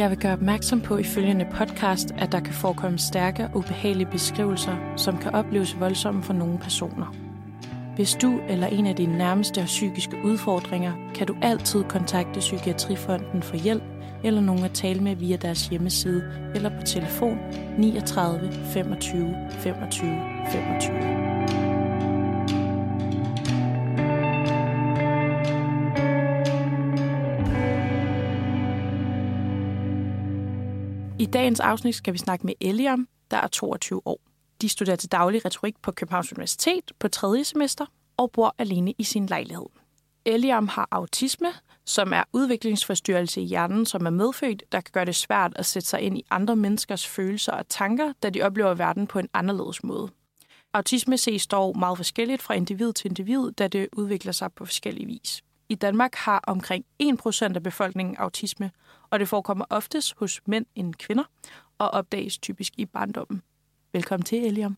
Jeg vil gøre opmærksom på i følgende podcast, at der kan forekomme stærke og ubehagelige beskrivelser, som kan opleves voldsomme for nogle personer. Hvis du eller en af dine nærmeste har psykiske udfordringer, kan du altid kontakte Psykiatrifonden for hjælp eller nogen at tale med via deres hjemmeside eller på telefon 39 25 25 25. dagens afsnit skal vi snakke med Eliam, der er 22 år. De studerer til daglig retorik på Københavns Universitet på tredje semester og bor alene i sin lejlighed. Eliam har autisme, som er udviklingsforstyrrelse i hjernen, som er medfødt, der kan gøre det svært at sætte sig ind i andre menneskers følelser og tanker, da de oplever verden på en anderledes måde. Autisme ses dog meget forskelligt fra individ til individ, da det udvikler sig på forskellige vis. I Danmark har omkring 1% af befolkningen autisme, og det forekommer oftest hos mænd end kvinder, og opdages typisk i barndommen. Velkommen til, Eliam.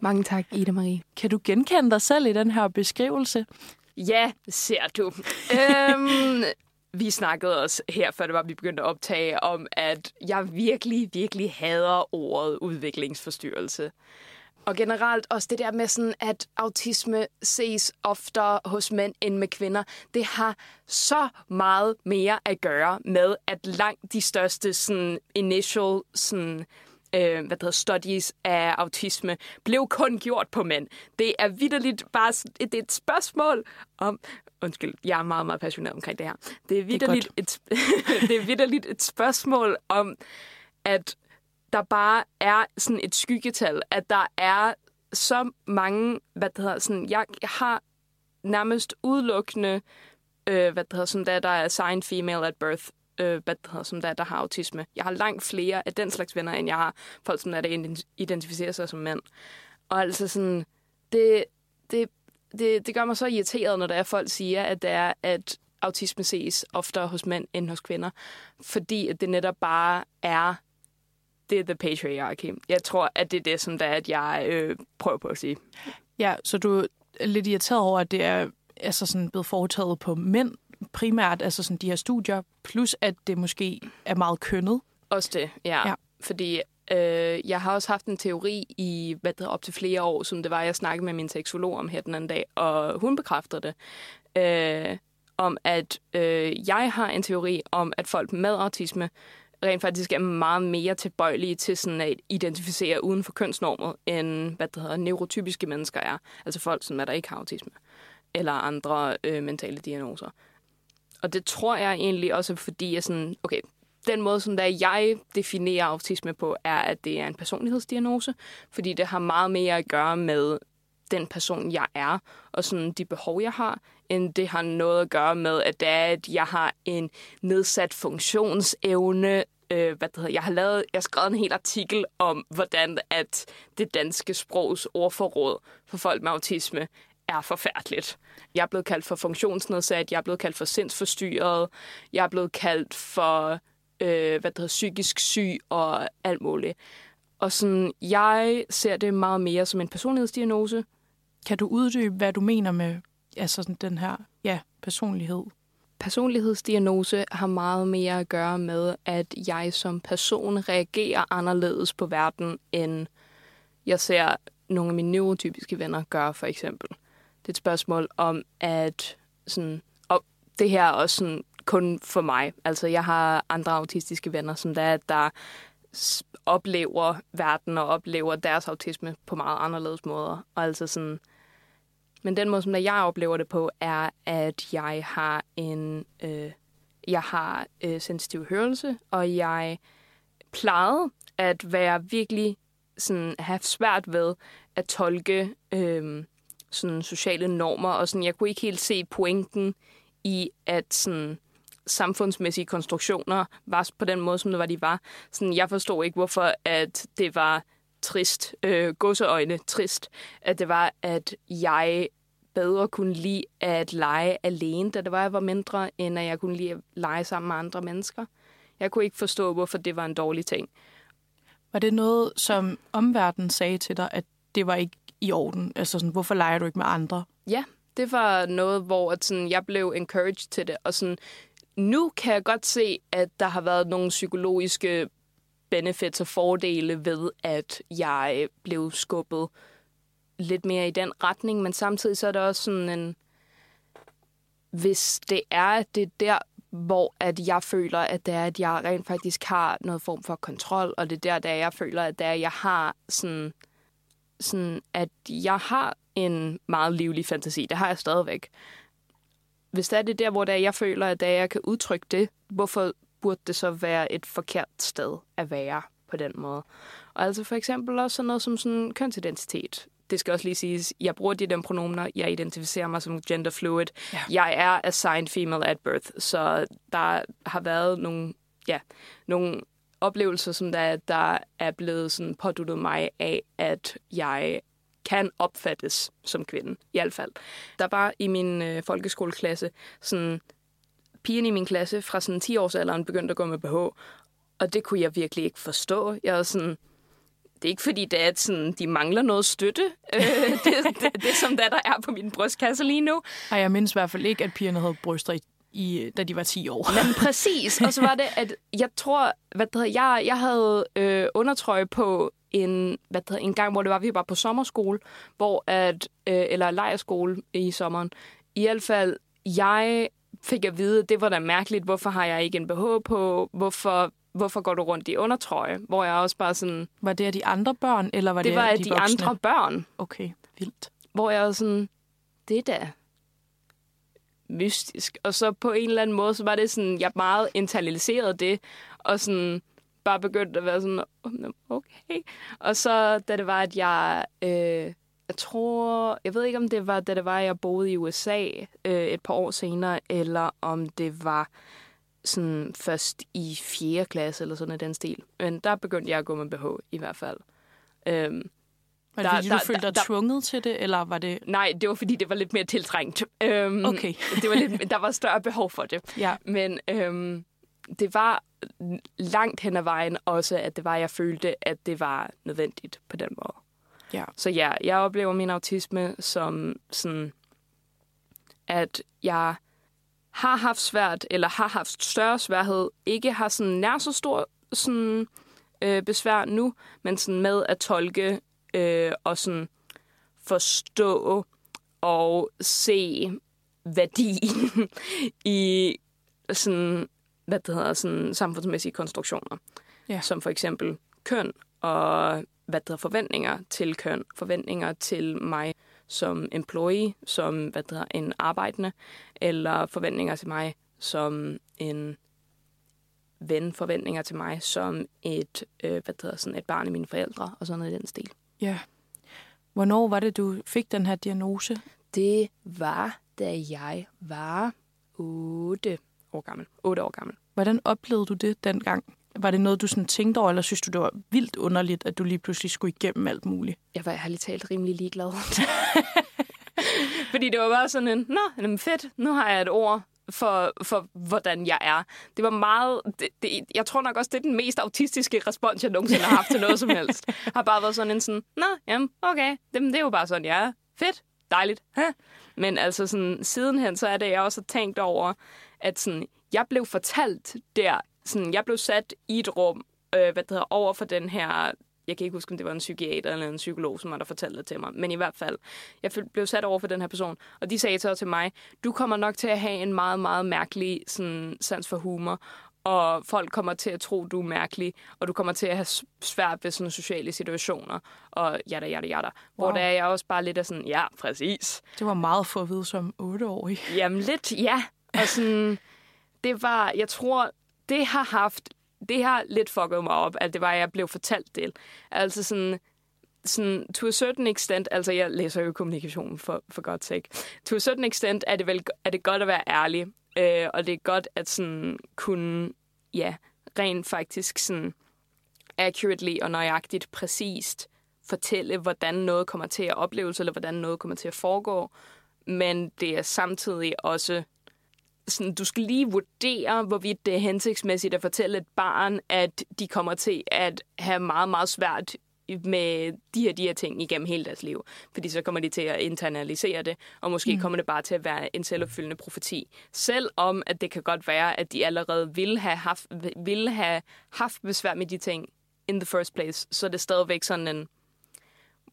Mange tak, Ida Marie. Kan du genkende dig selv i den her beskrivelse? Ja, ser du. øhm, vi snakkede også her, før det var, vi begyndte at optage, om at jeg virkelig, virkelig hader ordet udviklingsforstyrrelse. Og generelt også det der med sådan, at autisme ses oftere hos mænd end med kvinder. Det har så meget mere at gøre med, at langt de største sådan, initial sådan, øh, hvad hedder, studies af autisme blev kun gjort på mænd. Det er vidderligt bare et, et spørgsmål om... Undskyld, jeg er meget, meget passioneret omkring det her. Det er vidderligt, det er et, det er vidderligt et spørgsmål om, at der bare er sådan et skyggetal, at der er så mange, hvad det hedder, sådan, jeg har nærmest udelukkende, øh, hvad det hedder, som der, der er assigned female at birth, øh, hvad det hedder, som der, der har autisme. Jeg har langt flere af den slags venner, end jeg har folk, som der, der identificerer sig som mænd. Og altså sådan, det, det, det, det gør mig så irriteret, når der er folk siger, at det er, at autisme ses oftere hos mænd end hos kvinder, fordi at det netop bare er det er the patriarchy. Jeg tror, at det er det, som der er, at jeg øh, prøver på at sige. Ja, så du er lidt irriteret over, at det er altså sådan blevet foretaget på mænd primært, altså sådan de her studier, plus at det måske er meget kønnet. Også det, ja. ja. Fordi øh, jeg har også haft en teori i, hvad det hedder, op til flere år, som det var, jeg snakkede med min seksolog om her den anden dag, og hun bekræftede det. Øh, om at øh, jeg har en teori om, at folk med autisme rent faktisk er meget mere tilbøjelige til sådan at identificere uden for kønsnormet, end hvad det hedder, neurotypiske mennesker er. Altså folk, som er der ikke har autisme. Eller andre øh, mentale diagnoser. Og det tror jeg egentlig også, fordi jeg sådan, okay, den måde, som der jeg definerer autisme på, er, at det er en personlighedsdiagnose, fordi det har meget mere at gøre med den person, jeg er, og sådan de behov, jeg har, end det har noget at gøre med, at, det er, at jeg har en nedsat funktionsevne. Øh, hvad det hedder. Jeg har lavet, jeg har skrevet en hel artikel om, hvordan at det danske sprogs ordforråd for folk med autisme er forfærdeligt. Jeg er blevet kaldt for funktionsnedsat, jeg er blevet kaldt for sindsforstyrret, jeg er blevet kaldt for øh, hvad det hedder, psykisk syg og alt muligt. Og sådan, jeg ser det meget mere som en personlighedsdiagnose. Kan du uddybe, hvad du mener med altså sådan den her ja, personlighed? Personlighedsdiagnose har meget mere at gøre med, at jeg som person reagerer anderledes på verden, end jeg ser nogle af mine neurotypiske venner gøre, for eksempel. Det er et spørgsmål om, at sådan, og det her er også sådan, kun for mig. Altså, jeg har andre autistiske venner, som der, der oplever verden og oplever deres autisme på meget anderledes måder. Og altså sådan, men den måde, som jeg oplever det på, er, at jeg har en øh, jeg har øh, sensitiv hørelse, og jeg plejede at være virkelig sådan have svært ved at tolke øh, sådan sociale normer, og sådan, jeg kunne ikke helt se pointen i, at sådan, samfundsmæssige konstruktioner var på den måde, som det var, de var. Sådan, jeg forstod ikke, hvorfor at det var trist, øh, godseøjne trist, at det var, at jeg bedre kunne lide at lege alene, da det var, jeg var mindre, end at jeg kunne lide at lege sammen med andre mennesker. Jeg kunne ikke forstå, hvorfor det var en dårlig ting. Var det noget, som omverdenen sagde til dig, at det var ikke i orden? Altså sådan, hvorfor leger du ikke med andre? Ja, det var noget, hvor at sådan, jeg blev encouraged til det, og sådan, nu kan jeg godt se, at der har været nogle psykologiske benefits og fordele ved, at jeg blev skubbet lidt mere i den retning, men samtidig så er det også sådan en, hvis det er det der, hvor at jeg føler, at det er, at jeg rent faktisk har noget form for kontrol, og det er der, der jeg føler, at det er, at jeg har sådan, sådan, at jeg har en meget livlig fantasi. Det har jeg stadigvæk. Hvis det er det der, hvor det er, jeg føler, at det er, jeg kan udtrykke det, hvorfor burde det så være et forkert sted at være på den måde? Og altså for eksempel også sådan noget som sådan kønsidentitet det skal også lige siges, jeg bruger de der pronomener, jeg identificerer mig som gender fluid. Ja. Jeg er assigned female at birth, så der har været nogle, ja, nogle oplevelser, som der, der er blevet sådan påduttet mig af, at jeg kan opfattes som kvinde, i hvert fald. Der var i min øh, folkeskoleklasse sådan pigen i min klasse fra sådan 10 års alderen begyndte at gå med BH, og det kunne jeg virkelig ikke forstå. Jeg var sådan, det er ikke fordi, det er, at sådan, de mangler noget støtte. Øh, det, det, det, som der, der er på min brystkasse lige nu. Ej, jeg mindes i hvert fald ikke, at pigerne havde bryster i, i, da de var 10 år. Men præcis. Og så var det, at jeg tror, hvad det hedder, jeg, jeg havde øh, undertrøje på en, hvad det hedder, en gang, hvor det var, vi var på sommerskole, hvor at, øh, eller lejerskole i sommeren. I hvert fald, jeg fik at vide, at det var da mærkeligt, hvorfor har jeg ikke en BH på, hvorfor hvorfor går du rundt i undertrøje? Hvor jeg også bare sådan... Var det af de andre børn, eller var det, det var af de, de voksne? andre børn. Okay, vildt. Hvor jeg var sådan, det er da mystisk. Og så på en eller anden måde, så var det sådan, jeg meget internaliserede det, og sådan bare begyndte at være sådan, okay. Og så da det var, at jeg, øh, jeg tror, jeg ved ikke om det var, da det var, at jeg boede i USA øh, et par år senere, eller om det var sådan først i 4. klasse eller sådan noget den stil. Men der begyndte jeg at gå med BH i hvert fald. Øhm, var det der, fordi, du der, følte dig tvunget til det, eller var det... Nej, det var fordi, det var lidt mere tiltrængt. Øhm, okay. det var lidt, der var større behov for det. Ja. Men øhm, det var langt hen ad vejen også, at det var, jeg følte, at det var nødvendigt på den måde. Ja. Så ja, jeg oplever min autisme som sådan, at jeg har haft svært, eller har haft større sværhed, ikke har sådan nær så stor sådan, øh, besvær nu, men sådan med at tolke øh, og sådan forstå og se værdien i sådan, hvad det hedder, sådan samfundsmæssige konstruktioner. Ja. Som for eksempel køn og hvad det hedder, forventninger til køn, forventninger til mig som employee, som hvad det hedder, en arbejdende, eller forventninger til mig som en ven, forventninger til mig som et, øh, hvad det hedder, sådan et barn af mine forældre, og sådan noget i den stil. Ja. Hvornår var det, du fik den her diagnose? Det var, da jeg var 8 år gammel. 8 år gammel. Hvordan oplevede du det dengang? Var det noget, du sådan tænkte over, eller synes du, det var vildt underligt, at du lige pludselig skulle igennem alt muligt? Jeg var ærligt talt rimelig ligeglad. Fordi det var bare sådan en, nå, jamen fedt, nu har jeg et ord for, for hvordan jeg er. Det var meget... Det, det, jeg tror nok også, det er den mest autistiske respons, jeg nogensinde har haft til noget som helst. Har bare været sådan en sådan, nå, jamen, okay, det, det er jo bare sådan, jeg er. Fedt, dejligt. Hæ? Men altså sådan, sidenhen, så er det, jeg også har tænkt over, at sådan, jeg blev fortalt der sådan, jeg blev sat i et rum, øh, hvad det hedder, over for den her jeg kan ikke huske, om det var en psykiater eller en psykolog, som der fortalte det til mig. Men i hvert fald, jeg blev sat over for den her person, og de sagde så til mig, du kommer nok til at have en meget, meget mærkelig sådan, sans for humor, og folk kommer til at tro, du er mærkelig, og du kommer til at have svært ved sådan sociale situationer, og jada, jada, jada. Wow. Hvor der er jeg også bare lidt af sådan, ja, præcis. Det var meget for at vide som otteårig. Jamen lidt, ja. Og sådan, det var, jeg tror, det har haft, det har lidt fucket mig op, at det var, at jeg blev fortalt det. Altså sådan, sådan, to a certain extent, altså jeg læser jo kommunikation for, for godt sake, to a certain extent er det vel er det godt at være ærlig, øh, og det er godt at sådan kunne, ja, rent faktisk sådan accurately og nøjagtigt præcist fortælle, hvordan noget kommer til at opleves, eller hvordan noget kommer til at foregå, men det er samtidig også sådan, du skal lige vurdere, hvorvidt det er hensigtsmæssigt at fortælle et barn, at de kommer til at have meget, meget svært med de her, de her ting igennem hele deres liv. Fordi så kommer de til at internalisere det, og måske mm. kommer det bare til at være en selvopfyldende profeti. Selvom at det kan godt være, at de allerede ville have haft, ville have haft besvær med de ting in the first place, så er det stadigvæk sådan en...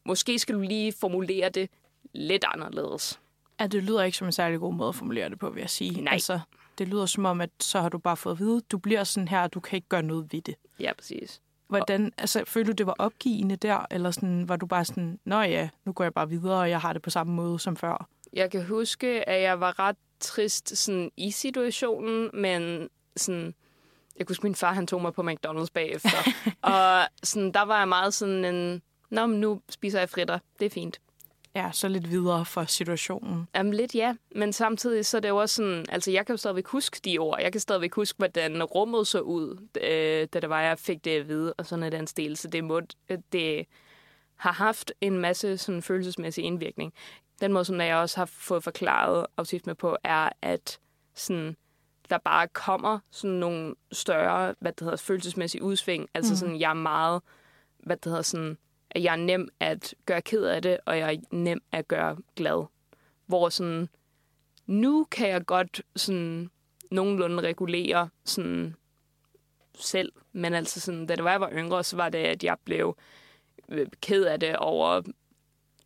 Måske skal du lige formulere det lidt anderledes. Ja, det lyder ikke som en særlig god måde at formulere det på, vil jeg sige. Nej. Altså, det lyder som om, at så har du bare fået at vide, du bliver sådan her, og du kan ikke gøre noget ved det. Ja, præcis. Hvordan, altså, følte du, det var opgivende der, eller sådan, var du bare sådan, nå ja, nu går jeg bare videre, og jeg har det på samme måde som før? Jeg kan huske, at jeg var ret trist sådan, i situationen, men sådan, jeg kunne huske, min far han tog mig på McDonald's bagefter. og sådan, der var jeg meget sådan en, nå, men nu spiser jeg fritter, det er fint. Ja, så lidt videre for situationen. Jamen lidt ja, men samtidig så er det jo også sådan, altså jeg kan jo stadigvæk huske de ord. Jeg kan stadigvæk huske, hvordan rummet så ud, øh, da det var, jeg fik det at vide, og sådan den stil. Så det, må, det har haft en masse sådan følelsesmæssig indvirkning. Den måde, som jeg også har fået forklaret autisme på, er, at sådan, der bare kommer sådan nogle større, hvad det hedder, følelsesmæssige udsving. Altså mm. sådan, jeg er meget, hvad det hedder, sådan, at jeg er nem at gøre ked af det, og jeg er nem at gøre glad. Hvor sådan, nu kan jeg godt sådan nogenlunde regulere sådan selv, men altså sådan, da det var, jeg var yngre, så var det, at jeg blev øh, ked af det over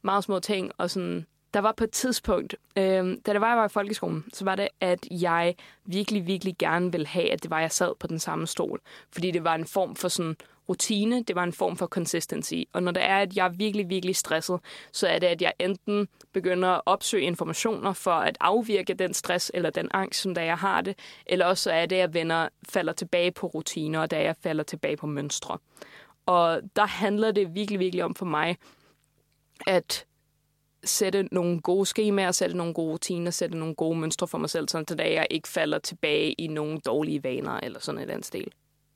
meget små ting, og sådan, der var på et tidspunkt, øh, da det var, jeg var i folkeskolen, så var det, at jeg virkelig, virkelig gerne ville have, at det var, jeg sad på den samme stol. Fordi det var en form for sådan rutine, det var en form for consistency. Og når det er, at jeg er virkelig, virkelig stresset, så er det, at jeg enten begynder at opsøge informationer for at afvirke den stress eller den angst, som da jeg har det, eller også er det, at jeg vender, falder tilbage på rutiner, og da jeg falder tilbage på mønstre. Og der handler det virkelig, virkelig om for mig, at sætte nogle gode skemaer, sætte nogle gode rutiner, sætte nogle gode mønstre for mig selv, sådan at jeg ikke falder tilbage i nogle dårlige vaner eller sådan et andet stil.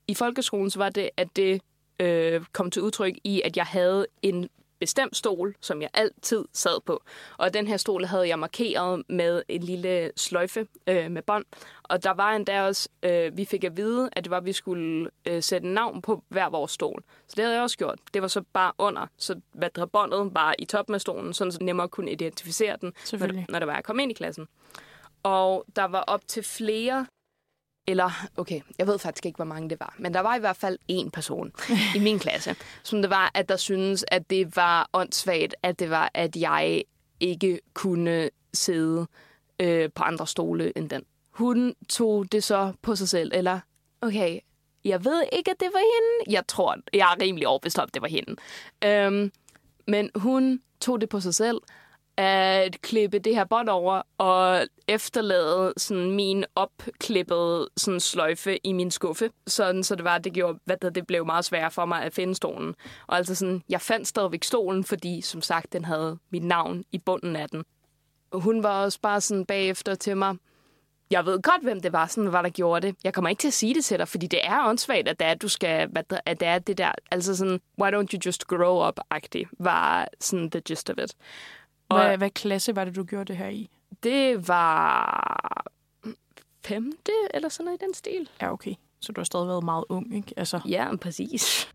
I folkeskolen så var det, at det øh, kom til udtryk i, at jeg havde en bestemt stol, som jeg altid sad på. Og den her stol havde jeg markeret med en lille sløjfe øh, med bånd. Og der var endda også, øh, vi fik at vide, at det var, at vi skulle øh, sætte navn på hver vores stol. Så det havde jeg også gjort. Det var så bare under, så hvad der båndet var i toppen af stolen, sådan så nemmere kunne identificere den, når, når det var, jeg kom ind i klassen. Og der var op til flere eller okay, jeg ved faktisk ikke, hvor mange det var, men der var i hvert fald en person i min klasse, som det var, at der synes, at det var åndssvagt, at det var, at jeg ikke kunne sidde øh, på andre stole end den. Hun tog det så på sig selv, eller okay, jeg ved ikke, at det var hende. Jeg tror, jeg er rimelig overbevist om, at det var hende. Øhm, men hun tog det på sig selv, at klippe det her bånd over og efterlade sådan min opklippede sådan sløjfe i min skuffe. Sådan, så det var, det gjorde, hvad det, det blev meget sværere for mig at finde stolen. Og altså sådan, jeg fandt stadigvæk stolen, fordi som sagt, den havde mit navn i bunden af den. Hun var også bare sådan bagefter til mig, jeg ved godt, hvem det var, sådan var, der gjorde det. Jeg kommer ikke til at sige det til dig, fordi det er åndssvagt, at det er, at du skal, at det er det der, altså sådan, why don't you just grow up-agtigt, var sådan the gist of it. Hvad, hvad klasse var det, du gjorde det her i? Det var femte eller sådan noget i den stil. Ja, okay. Så du har stadig været meget ung, ikke? Altså... Ja, præcis.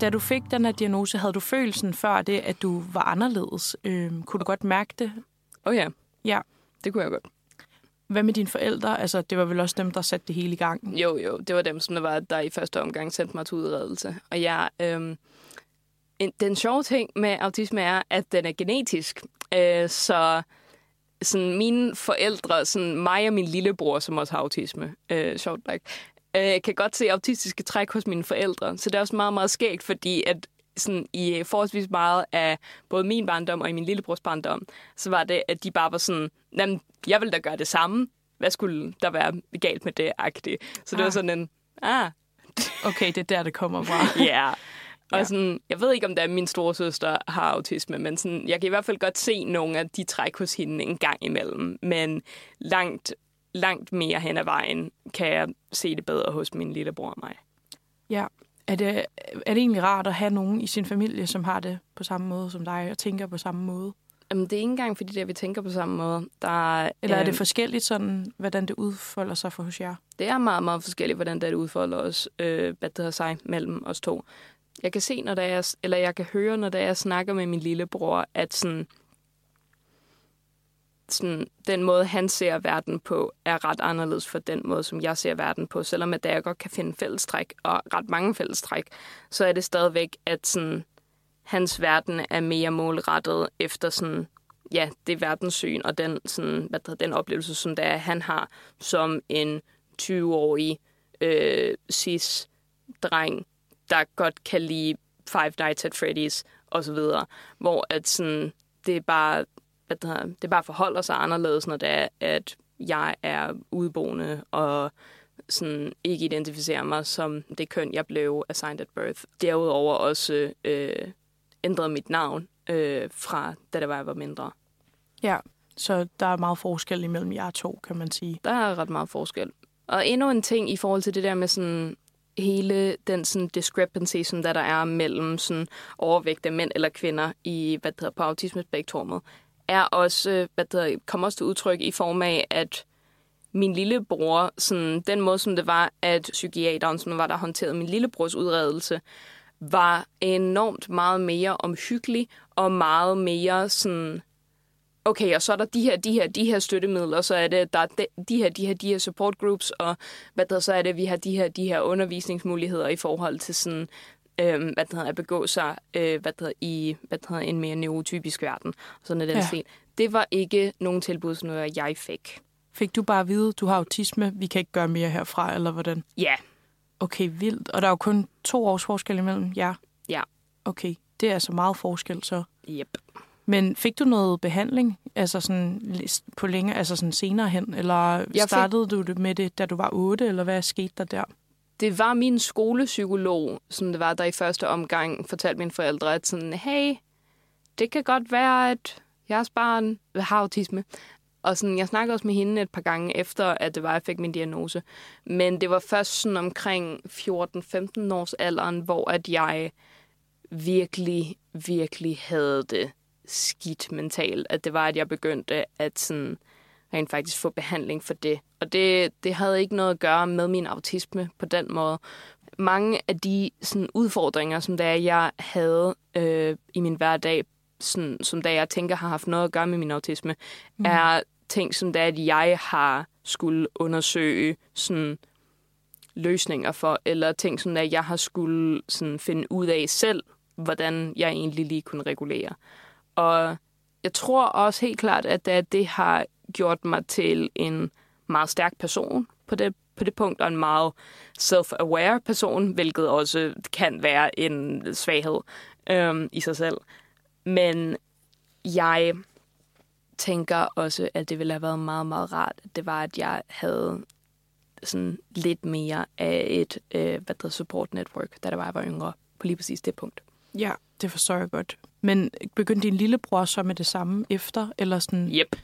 Da du fik den her diagnose, havde du følelsen før det, at du var anderledes? Øhm, kunne du godt mærke det? Åh oh, ja. Ja. Det kunne jeg godt. Hvad med dine forældre? Altså, det var vel også dem, der satte det hele i gang? Jo, jo. Det var dem, som der var, der i første omgang sendte mig til udredelse. Og jeg... Øhm, en, den sjove ting med autisme er, at den er genetisk. Øh, så sådan mine forældre, sådan mig og min lillebror, som også har autisme, øh, sjovt nok, øh, kan godt se autistiske træk hos mine forældre. Så det er også meget, meget skægt, fordi at sådan i forholdsvis meget af både min barndom og i min lillebrors barndom, så var det, at de bare var sådan, jamen, jeg vil da gøre det samme. Hvad skulle der være galt med det, agtigt? Så det ah. var sådan en, ah. Okay, det er der, det kommer fra. Ja. yeah. Og sådan, jeg ved ikke, om det er min store søster har autisme, men sådan, jeg kan i hvert fald godt se nogle af de træk hos hende en gang imellem. Men langt, langt mere hen ad vejen kan jeg se det bedre hos min lillebror og mig. Ja, er det, er det egentlig rart at have nogen i sin familie, som har det på samme måde som dig, og tænker på samme måde? Jamen, det er ikke engang fordi, det er, vi tænker på samme måde. Der, Eller er det øhm, forskelligt, sådan, hvordan det udfolder sig for hos jer? det er meget, meget forskelligt, hvordan det udfolder os, øh, hvad det hedder sig, mellem os to. Jeg kan se, når der er, eller jeg kan høre, når der jeg snakker med min lillebror, at sådan, sådan, den måde, han ser verden på, er ret anderledes for den måde, som jeg ser verden på. Selvom at jeg godt kan finde fællestræk, og ret mange fællestræk, så er det stadigvæk, at sådan, hans verden er mere målrettet efter sådan, ja, det verdenssyn og den, sådan, hvad det den oplevelse, som det er, han har som en 20-årig øh, cis-dreng, der godt kan lide Five Nights at Freddy's og så videre, hvor at sådan, det er bare, hvad det, hedder, det bare forholder sig anderledes, når det er, at jeg er udboende og sådan ikke identificerer mig som det køn, jeg blev assigned at birth. Derudover også øh, ændret mit navn øh, fra, da det var, jeg var mindre. Ja, så der er meget forskel imellem jer to, kan man sige. Der er ret meget forskel. Og endnu en ting i forhold til det der med sådan hele den sådan discrepancy, som der, der er mellem sådan overvægte mænd eller kvinder i, hvad det hedder, på autismespektrummet, er også, øh, hvad det hedder, kommer også til udtryk i form af, at min lillebror, sådan, den måde, som det var, at psykiateren, som var der håndterede min lillebrors udredelse, var enormt meget mere omhyggelig og meget mere sådan, okay, og så er der de her, de her, de her støttemidler, så er det, der er de, de her, de her, de her support groups, og hvad der så er det, vi har de her, de her undervisningsmuligheder i forhold til sådan, øh, hvad det hedder, at begå sig øh, hvad det hedder, i hvad det hedder, en mere neurotypisk verden. Sådan er den Ja. ja. stil. Det var ikke nogen tilbud, som jeg fik. Fik du bare at vide, du har autisme, vi kan ikke gøre mere herfra, eller hvordan? Ja, Okay, vildt. Og der er jo kun to års forskel imellem jer. Ja. Okay, det er altså meget forskel så. yep. Men fik du noget behandling, altså sådan på længere, altså sådan senere hen, eller fik- startede du det med det, da du var otte, eller hvad skete der der? Det var min skolepsykolog, som det var, der i første omgang fortalte mine forældre, at sådan, hey, det kan godt være, at jeres barn har autisme. Og sådan, jeg snakkede også med hende et par gange efter, at det var, at jeg fik min diagnose. Men det var først sådan omkring 14-15 års alderen, hvor at jeg virkelig, virkelig havde det skidt mentalt. At det var, at jeg begyndte at sådan, rent faktisk få behandling for det. Og det, det havde ikke noget at gøre med min autisme på den måde. Mange af de sådan, udfordringer, som der jeg havde øh, i min hverdag, sådan, som der jeg tænker har haft noget at gøre med min autisme, mm. er ting, som der at jeg har skulle undersøge sådan, løsninger for, eller ting, som der jeg har skulle sådan, finde ud af selv, hvordan jeg egentlig lige kunne regulere. Og jeg tror også helt klart, at det, det har gjort mig til en meget stærk person på det, på det punkt, og en meget self-aware person, hvilket også kan være en svaghed øhm, i sig selv. Men jeg tænker også, at det ville have været meget, meget rart, at det var, at jeg havde sådan lidt mere af et øh, hvad der support network, da der var, jeg var yngre, på lige præcis det punkt. Ja, det forstår jeg godt. Men begyndte din lillebror så med det samme efter? Eller sådan, Yep.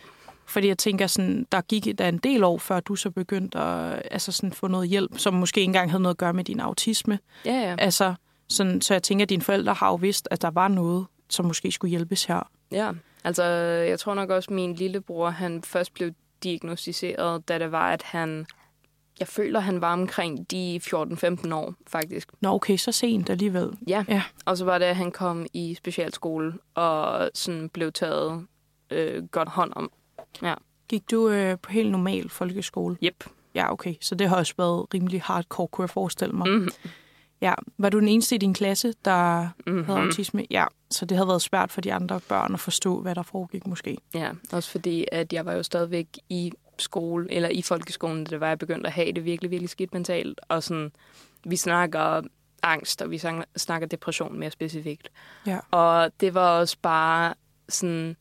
Fordi jeg tænker, sådan, der gik der en del år, før du så begyndte at altså sådan, få noget hjælp, som måske ikke engang havde noget at gøre med din autisme. Ja, ja. Altså, sådan, så jeg tænker, at dine forældre har jo vidst, at der var noget, som måske skulle hjælpes her. Ja, altså jeg tror nok også, at min lillebror, han først blev diagnostiseret, da det var, at han... Jeg føler, han var omkring de 14-15 år, faktisk. Nå, okay, så sent alligevel. Ja. Ja. Og så var det, at han kom i specialskole og sådan blev taget øh, godt hånd om. Gik du øh, på helt normal folkeskole? Yep. Ja, okay. Så det har også været rimelig hardcore, kunne jeg forestille mig. Mm-hmm. Ja. Var du den eneste i din klasse, der Mm-hmm. havde autisme? Ja. Så det havde været svært for de andre børn at forstå, hvad der foregik måske. Ja, også fordi, at jeg var jo stadigvæk i skole, eller i folkeskolen, da det var, jeg begyndte at have det virkelig, virkelig skidt mentalt. Og sådan, vi snakker angst, og vi snakker- snakker depression mere specifikt. Ja. Og det var også bare sådan,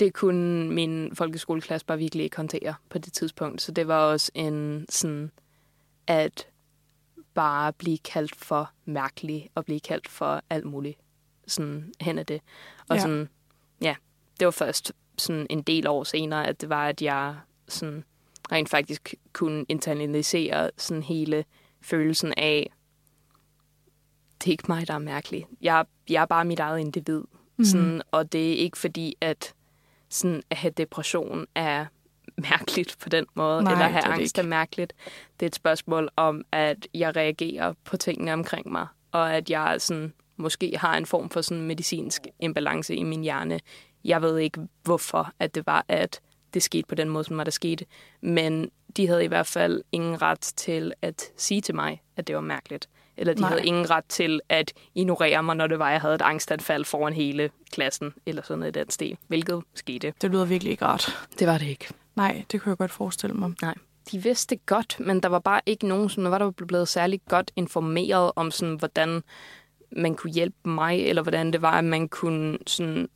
det kunne min folkeskoleklasse bare virkelig ikke håndtere på det tidspunkt. Så det var også en sådan, at bare blive kaldt for mærkelig, og blive kaldt for alt muligt sådan hen af det. Og Ja. sådan, ja, det var først sådan en del år senere, at det var, at jeg sådan rent faktisk kunne internalisere sådan hele følelsen af, det er ikke mig, der er mærkelig. Jeg, jeg er bare mit eget individ. Mm. Sådan, og det er ikke fordi, at sådan at have depression er mærkeligt på den måde, Nej, eller det have er det angst ikke. er mærkeligt. Det er et spørgsmål om, at jeg reagerer på tingene omkring mig, og at jeg sådan, måske har en form for sådan medicinsk imbalance i min hjerne. Jeg ved ikke, hvorfor at det var, at det skete på den måde, som var der skete. Men de havde i hvert fald ingen ret til at sige til mig, at det var mærkeligt. Eller de Nej. Havde ingen ret til at ignorere mig, når det var, jeg havde et angstanfald foran hele klassen, eller sådan noget i den stil, hvilket skete. Det lyder virkelig ikke rart. Det var det ikke. Nej, det kunne jeg godt forestille mig. Nej. De vidste godt, men der var bare ikke nogen, som var der blevet særlig godt informeret om, sådan, hvordan man kunne hjælpe mig, eller hvordan det var, at man kunne sådan,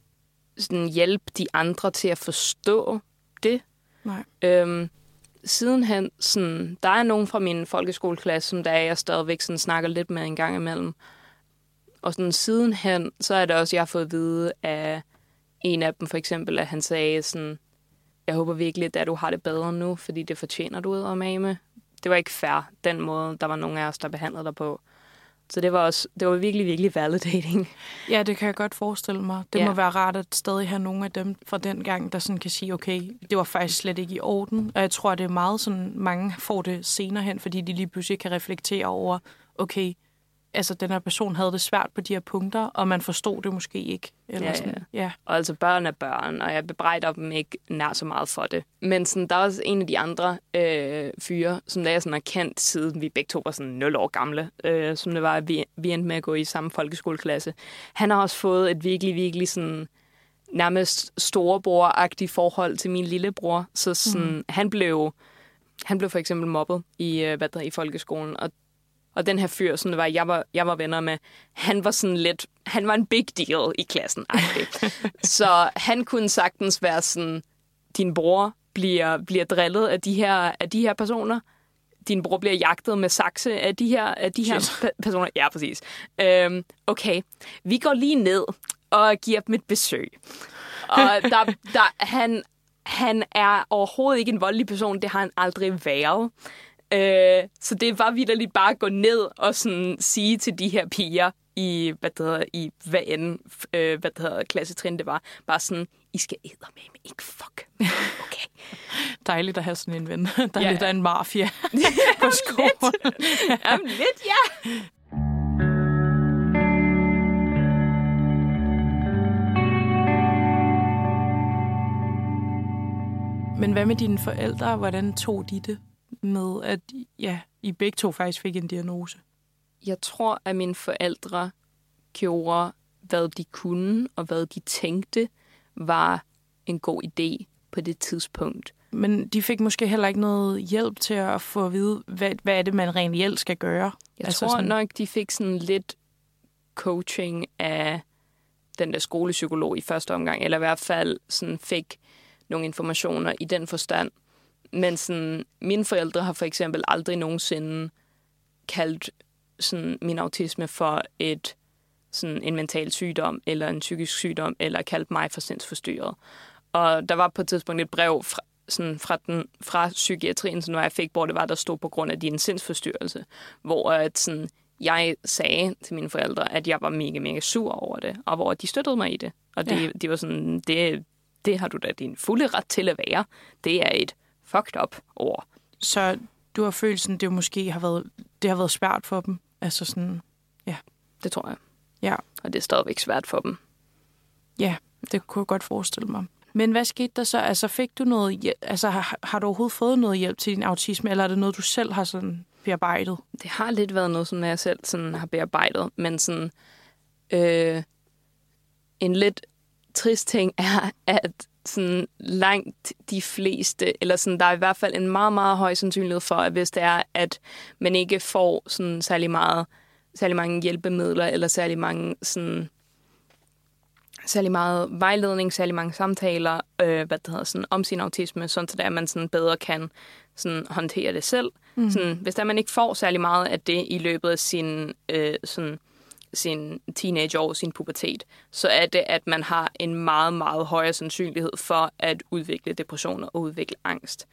sådan hjælpe de andre til at forstå det. Nej. Øhm, sidenhen, sådan, der er nogen fra min folkeskoleklasse, som der er, jeg stadigvæk sådan, snakker lidt med en gang imellem. Og sådan, sidenhen, så er det også, jeg har fået at vide af en af dem for eksempel, at han sagde sådan, jeg håber virkelig, at du har det bedre nu, fordi det fortjener du ud af med. Det var ikke fair, den måde, der var nogen af os, der behandlede dig på. Så det var også, det var virkelig, virkelig validating. Ja, det kan jeg godt forestille mig. Det Ja. må være rart at stadig have nogle af dem fra den gang, der sådan kan sige, okay, det var faktisk slet ikke i orden. Og jeg tror, det er meget sådan, mange får det senere hen, fordi de lige pludselig kan reflektere over, okay, altså den her person havde det svært på de her punkter, og man forstod det måske ikke. Eller Ja, sådan. ja. Og altså børn er børn, og jeg bebrejder dem ikke nær så meget for det. Men sådan, der er også en af de andre øh, fyre, som der jeg sådan har kendt, siden vi begge to var sådan 0 år gamle, øh, som det var, at vi, vi endte med at gå i samme folkeskoleklasse. Han har også fået et virkelig, virkelig sådan nærmest storebror-agtigt forhold til min lillebror. Så sådan, mm. han blev han blev for eksempel mobbet i, øh, hvad der, i folkeskolen, og og den her fyr, det var, jeg var, jeg var venner med, han var sådan lidt, han var en big deal i klassen. så han kunne sagtens være sådan, din bror bliver, bliver drillet af de, her, af de her personer. Din bror bliver jagtet med sakse af de her, af de her Shit. personer. Ja, præcis. Øhm, okay, vi går lige ned og giver dem et besøg. Og der, der, han, han er overhovedet ikke en voldelig person. Det har han aldrig været. Øh, så det var vidderligt bare at gå ned og sådan sige til de her piger i, hvad det hedder, i hvad end, øh, hvad det hedder, klassetrin det var, bare sådan, I skal med ikke fuck. Okay. Dejligt at have sådan en ven, der er Ja. lidt af en mafia på skolen. Jamen lidt, ja. Men hvad med dine forældre? Hvordan tog de det med, at ja, I begge to faktisk fik en diagnose? Jeg tror, at mine forældre gjorde, hvad de kunne, og hvad de tænkte var en god idé på det tidspunkt. Men de fik måske heller ikke noget hjælp til at få at vide, hvad, hvad er det, man rent reelt skal gøre? Jeg altså tror sådan... nok, de fik sådan lidt coaching af den der skolepsykolog i første omgang, eller i hvert fald sådan fik nogle informationer i den forstand. Men sådan, mine forældre har for eksempel aldrig nogensinde kaldt sådan, min autisme for et sådan en mental sygdom, eller en psykisk sygdom, eller kaldt mig for sindsforstyrret. Og der var på et tidspunkt et brev fra, sådan fra, den, fra psykiatrien, sådan, hvor jeg fik, hvor det var, der stod på grund af din sindsforstyrrelse, hvor at, sådan, jeg sagde til mine forældre, at jeg var mega, mega sur over det, og hvor de støttede mig i det. Og det, Ja. ja. de var sådan, det, det har du da din fulde ret til at være. Det er et fucked up ord. Så du har følelsen, det måske har været, det har været svært for dem? Altså sådan, Det tror jeg. ja, Og det er stadigvæk svært for dem. ja, det kunne jeg godt forestille mig. Men hvad skete der så? Altså fik du noget hjælp? Altså har, har du overhovedet fået noget hjælp til din autisme, eller er det noget, du selv har sådan bearbejdet? det har lidt været noget, som jeg selv sådan har bearbejdet, men sådan, øh, en lidt trist ting er, at sådan langt de fleste, eller sådan, der er i hvert fald en meget, meget høj sandsynlighed for, at hvis det er, at man ikke får sådan særlig meget, særlig mange hjælpemidler, eller særlig mange sådan, særlig meget vejledning, særlig mange samtaler øh, hvad det hedder, sådan, om sin autisme, sådan så er, at man sådan bedre kan sådan, håndtere det selv. Mm. Sådan, hvis der man ikke får særlig meget af det i løbet af sin, øh, sådan, sin teenageår, sin pubertet, så er det, at man har en meget, meget højere sandsynlighed for at udvikle depressioner og udvikle angst.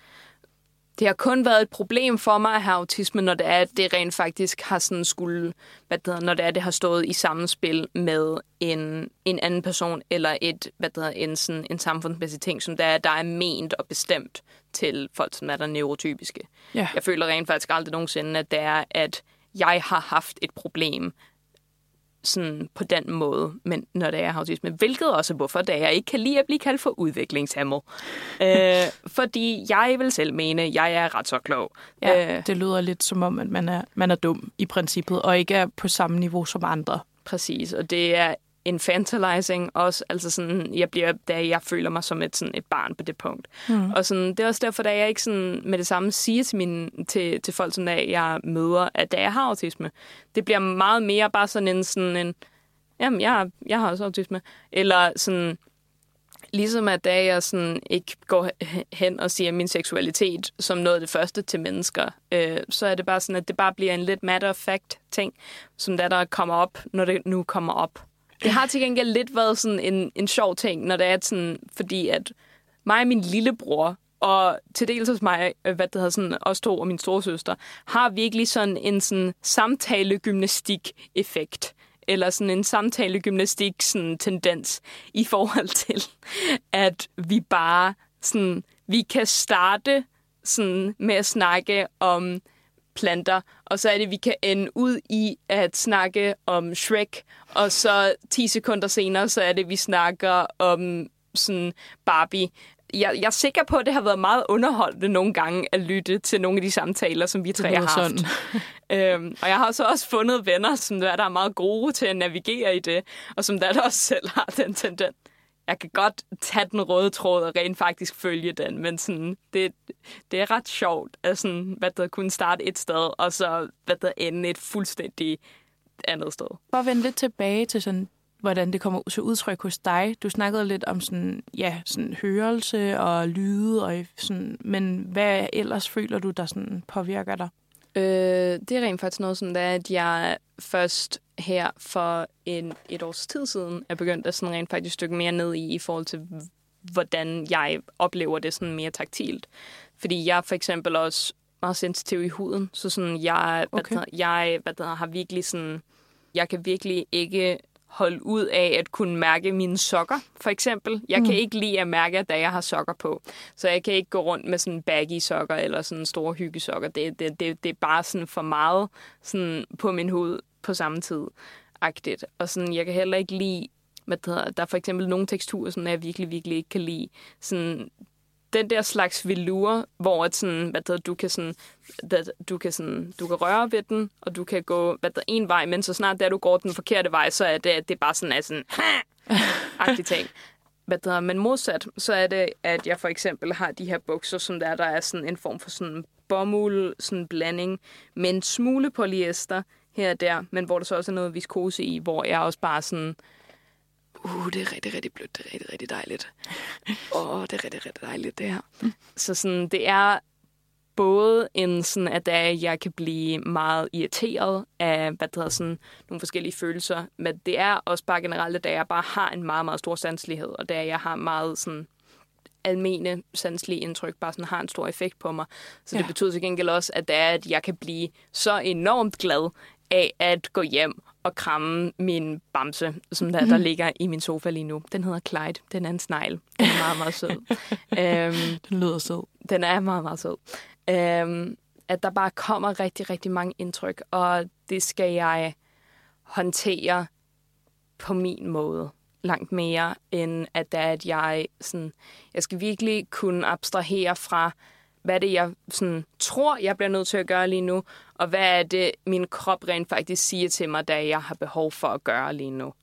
det har kun været et problem for mig at have autisme, når det er, at det rent faktisk har sådan skulle, hvad det hedder, når det er, det har stået i samspil med en, en anden person, eller et, hvad det hedder, en, sådan, en samfundsmæssig ting, som der er, der er ment og bestemt til folk, som er der neurotypiske. Ja. Jeg føler rent faktisk aldrig nogensinde, at det er, at jeg har haft et problem sådan på den måde, men når det er autisme, hvilket også er hvorfor, da jeg ikke kan lide at blive kaldt for udviklingshemmet. øh, fordi jeg vil selv mene, at jeg er ret så klog. Ja, øh, det lyder lidt som om, at man er, man er dum i princippet, og ikke er på samme niveau som andre. Præcis, og det er infantilizing også, altså sådan, jeg bliver, da jeg føler mig som et, sådan et barn på det punkt. Mm. Og sådan, det er også derfor, at jeg ikke sådan med det samme siger til, mine, til, til folk, som jeg møder, at da jeg har autisme, det bliver meget mere bare sådan en, sådan en jamen, jeg, jeg har også autisme. Eller sådan, ligesom at da jeg sådan ikke går hen og siger min seksualitet som noget af det første til mennesker, øh, så er det bare sådan, at det bare bliver en lidt matter of fact ting, som der, der kommer op, når det nu kommer op. Det har til gengæld lidt været sådan en, en sjov ting, når det er sådan, fordi at mig og min lillebror, og til dels hos mig, øh, hvad det hedder, sådan, os to og min storesøster, har virkelig sådan en sådan samtale-gymnastik-effekt eller sådan en samtale-gymnastik sådan tendens i forhold til, at vi bare sådan, vi kan starte sådan med at snakke om planter, og så er det, vi kan ende ud i at snakke om Shrek, og så 10 sekunder senere, så er det, vi snakker om sådan Barbie. Jeg, jeg er sikker på, at det har været meget underholdende nogle gange at lytte til nogle af de samtaler, som vi tre har haft. Øhm, og jeg har så også fundet venner, som der, der er meget gode til at navigere i det, og som der, der også selv har den tendens jeg kan godt tage den røde tråd og rent faktisk følge den, men sådan, det, det er ret sjovt at sådan, hvad der kunne starte et sted, og så hvad der ende et fuldstændig andet sted. For at vende lidt tilbage til sådan, hvordan det kommer til udtryk hos dig. Du snakkede lidt om sådan, ja, sådan hørelse og lyde, og sådan, men hvad ellers føler du, der sådan påvirker dig? Øh, det er rent faktisk noget sådan, der, at jeg først her for en, et års tid siden er begyndt at sådan rent faktisk stykke mere ned i, i forhold til, hvordan jeg oplever det sådan mere taktilt. Fordi jeg for eksempel også meget sensitiv i huden, så sådan jeg, okay. hvad der, jeg hvad der, har virkelig sådan, jeg kan virkelig ikke holde ud af at kunne mærke mine sokker, for eksempel. Jeg mm. kan ikke lide at mærke, at jeg har sokker på. Så jeg kan ikke gå rundt med sådan baggy sokker eller sådan store hyggesokker. Det, det, det, det er bare sådan for meget sådan på min hud på samme tid. Agtigt. Og sådan, jeg kan heller ikke lide, hvad der, der er for eksempel nogle teksturer, som jeg virkelig, virkelig ikke kan lide. Sådan, den der slags velure, hvor at sådan, hvad der, du kan sådan, der, du kan sådan, du kan røre ved den, og du kan gå hvad der, en vej, men så snart der du går den forkerte vej, så er det, at det er bare sådan, er sådan, agtig ting. Hvad der, men modsat, så er det, at jeg for eksempel har de her bukser, som der, der er sådan en form for sådan bomuld, sådan blanding med en smule polyester her og der, men hvor der så også er noget viskose i, hvor jeg også bare sådan, uh, det er rigtig, rigtig blødt, det er rigtig, rigtig dejligt. Åh, oh, det er rigtig, rigtig dejligt, det her. Så sådan, det er både en sådan, at jeg kan blive meget irriteret af, hvad det hedder, sådan, nogle forskellige følelser, men det er også bare generelt, at jeg bare har en meget, meget stor sanselighed, og er, jeg har meget sådan, almene sanselige indtryk bare sådan har en stor effekt på mig. Så ja. det betyder til gengæld også, at det er, at jeg kan blive så enormt glad af at gå hjem og kramme min bamse, som der, der ligger i min sofa lige nu. Den hedder Clyde. Den er en snegl. Den er meget, meget sød. øhm, den lyder sød. Den er meget, meget sød. Øhm, at der bare kommer rigtig, rigtig mange indtryk, og det skal jeg håndtere på min måde langt mere, end at, det at jeg, sådan, jeg skal virkelig kunne abstrahere fra, hvad det jeg sådan, tror, jeg bliver nødt til at gøre lige nu, og hvad er det, min krop rent faktisk siger til mig, da jeg har behov for at gøre lige nu.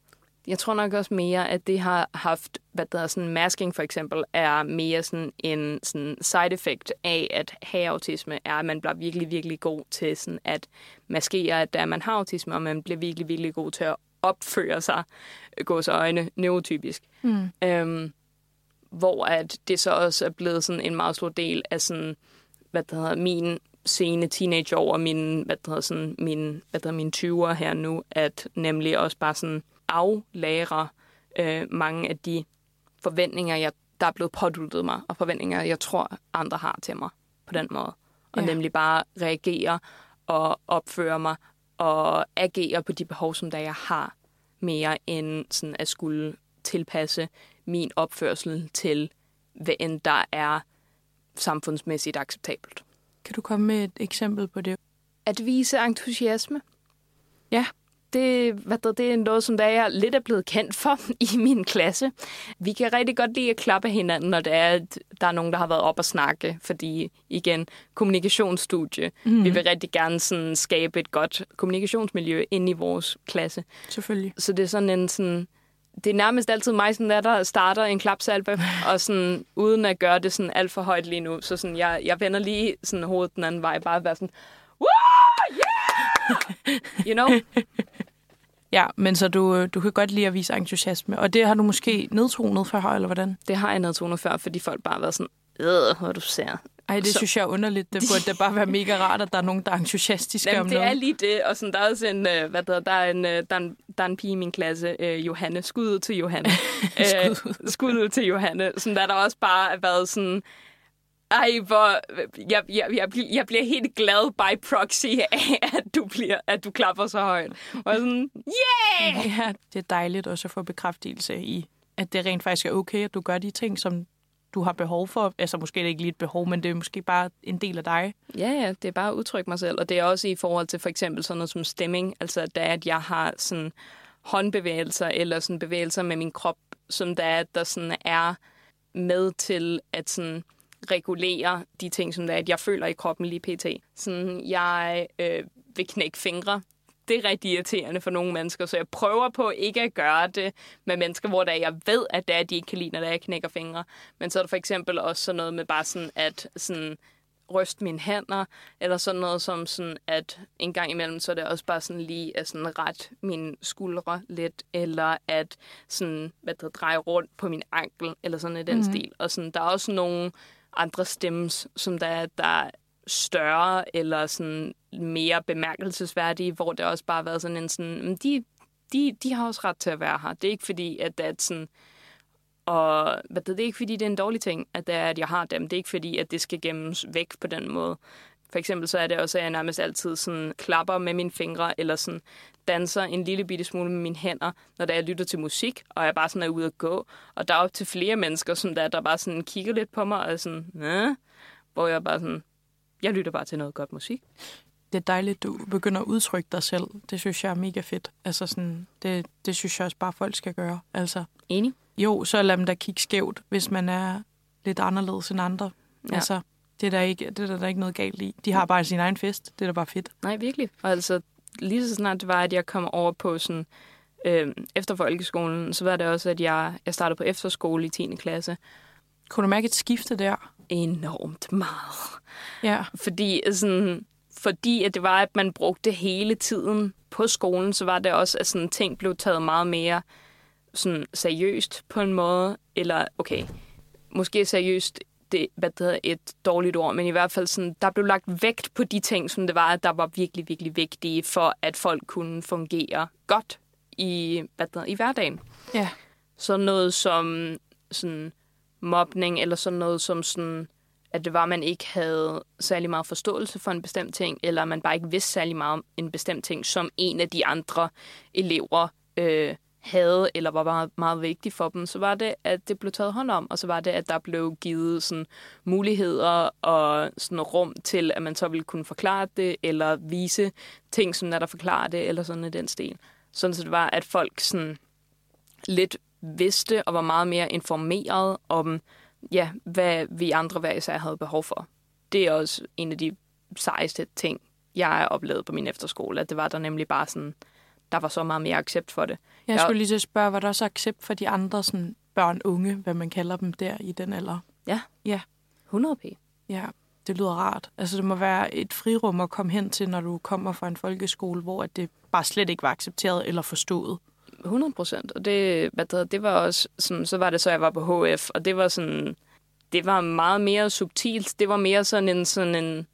Jeg tror nok også mere, at det har haft, hvad der er sådan masking for eksempel, er mere sådan en sådan side effect af at have autisme, er, at man bliver virkelig, virkelig god til sådan at maskere, at der man har autisme, og man bliver virkelig, virkelig god til at opføre sig, gå så øjne, neurotypisk. Mm. Øhm, hvor at det så også er blevet sådan en meget stor del af sådan, hvad der hedder, min sene teenageår og min, hvad der hedder, sådan, min, hvad der hedder, mine 20'er her nu, at nemlig også bare sådan aflære øh, mange af de forventninger, jeg, der er blevet påduttet mig, og forventninger, jeg tror, andre har til mig på den måde. og Ja. nemlig bare reagere og opføre mig og agere på de behov, som der jeg har, mere end sådan at skulle tilpasse min opførsel til, hvad end der er samfundsmæssigt acceptabelt. Kan du komme med et eksempel på det? At vise entusiasme. Ja. Det, hvad der, det er noget, som der jeg lidt er blevet kendt for i min klasse. Vi kan rigtig godt lide at klappe hinanden, når det er, at der er nogen, der har været op og snakke. Fordi, igen, kommunikationsstudie. Mm. Vi vil rigtig gerne sådan, skabe et godt kommunikationsmiljø inde i vores klasse. Selvfølgelig. Så det er sådan en sådan... Det er nærmest altid mig, sådan der, der starter en klapsalve, og sådan, uden at gøre det sådan alt for højt lige nu. Så sådan, jeg, jeg vender lige sådan hovedet den anden vej, bare at være sådan, Woo! Yeah! You know? Ja, men så du, du kan godt lide at vise entusiasme. Og det har du måske nedtonet før, eller hvordan? Det har jeg nedtonet før, fordi folk bare har været sådan, øh, hvor du ser. Ej, det Så- så... synes jeg er underligt. Det burde da bare være mega rart, at der er nogen, der er entusiastiske om det noget. er lige det, og sådan, der er også en, øh, hvad der, der, er en, øh, der, er en, der er en pige i min klasse, øh, Johanne, skud ud til Johanne. Skud ud. Øh, skud ud til Johanne, sådan der, der også bare været sådan, ej, hvor, jeg, jeg, jeg, bliver- jeg bliver helt glad by proxy af, at du, bliver, at du klapper så højt. Og sådan, yeah! Ja, det er dejligt også at få bekræftelse i, at det rent faktisk er okay, at du gør de ting, som du har behov for. Altså måske er det ikke lige et behov, men det er måske bare en del af dig. Ja, ja, det er bare at udtrykke mig selv. Og det er også i forhold til for eksempel sådan noget som stemming. Altså, at det er, at jeg har sådan håndbevægelser eller sådan bevægelser med min krop, som der er, der sådan er med til at sådan regulere de ting, som der er, at jeg føler i kroppen lige pt. Sådan, jeg øh, vil knække fingre. Det er rigtig irriterende for nogle mennesker, så jeg prøver på ikke at gøre det med mennesker, hvor der jeg ved, at det er, at de ikke kan lide, når jeg knækker fingre. Men så er der for eksempel også sådan noget med bare sådan, at sådan, ryste mine hænder, eller sådan noget som sådan, at en gang imellem, så er det også bare sådan lige at sådan ret mine skuldre lidt, eller at sådan, hvad der dreje rundt på min ankel, eller sådan i den mm-hmm. stil. Og sådan, der er også nogle andre stemmes, som der er, der er større, eller sådan mere bemærkelsesværdige, hvor det også bare har været sådan en sådan, de, de, de har også ret til at være her. Det er ikke fordi, at det er sådan, og det, det er ikke fordi, det er en dårlig ting, at, det er, at jeg har dem. Det er ikke fordi, at det skal gemmes væk på den måde. For eksempel så er det også, at jeg nærmest altid sådan klapper med mine fingre, eller sådan danser en lille bitte smule med mine hænder, når der jeg lytter til musik, og jeg bare sådan er ude at gå. Og der er op til flere mennesker, som der, der bare sådan kigger lidt på mig, og er sådan, Næh? hvor jeg bare sådan, jeg lytter bare til noget godt musik. Det er dejligt, du begynder at udtrykke dig selv. Det synes jeg er mega fedt. Altså sådan, det, det synes jeg også bare, folk skal gøre. Altså, Enig? jo, så lad dem da kigge skævt, hvis man er lidt anderledes end andre. Ja. Altså, det er, der ikke, det er der, der ikke noget galt i. De har bare sin egen fest. Det er da bare fedt. Nej, virkelig. Og altså, lige så snart det var, at jeg kom over på sådan, øh, efter folkeskolen, så var det også, at jeg, jeg startede på efterskole i 10. klasse. Kunne du mærke et skifte der? Enormt meget. Ja. Fordi, sådan, fordi at det var, at man brugte hele tiden på skolen, så var det også, at sådan, ting blev taget meget mere sådan, seriøst på en måde. Eller, okay, måske seriøst, det, hvad det hedder, et dårligt ord, men i hvert fald sådan, der blev lagt vægt på de ting, som det var, at der var virkelig, virkelig vigtige for, at folk kunne fungere godt i, hvad det hedder, i hverdagen. Ja. Sådan noget som sådan mobning, eller sådan noget som sådan, at det var, at man ikke havde særlig meget forståelse for en bestemt ting, eller man bare ikke vidste særlig meget om en bestemt ting, som en af de andre elever øh, havde, eller var meget, meget vigtig for dem, så var det, at det blev taget hånd om, og så var det, at der blev givet sådan, muligheder og sådan rum til, at man så ville kunne forklare det, eller vise ting, som er der forklarer det, eller sådan i den stil. Sådan så det var, at folk sådan lidt vidste og var meget mere informeret om, ja, hvad vi andre hver især havde behov for. Det er også en af de sejeste ting, jeg har oplevet på min efterskole, at det var der nemlig bare sådan, der var så meget mere accept for det. Jeg Ja. skulle lige til at spørge, var der også accept for de andre sådan, børn, unge, hvad man kalder dem der i den alder? Ja. Ja. 100 p. Ja, det lyder rart. Altså, det må være et frirum at komme hen til, når du kommer fra en folkeskole, hvor at det bare slet ikke var accepteret eller forstået. 100 procent. Og det, hvad det, det var også sådan, så var det så, jeg var på HF, og det var sådan, det var meget mere subtilt. Det var mere sådan en, sådan en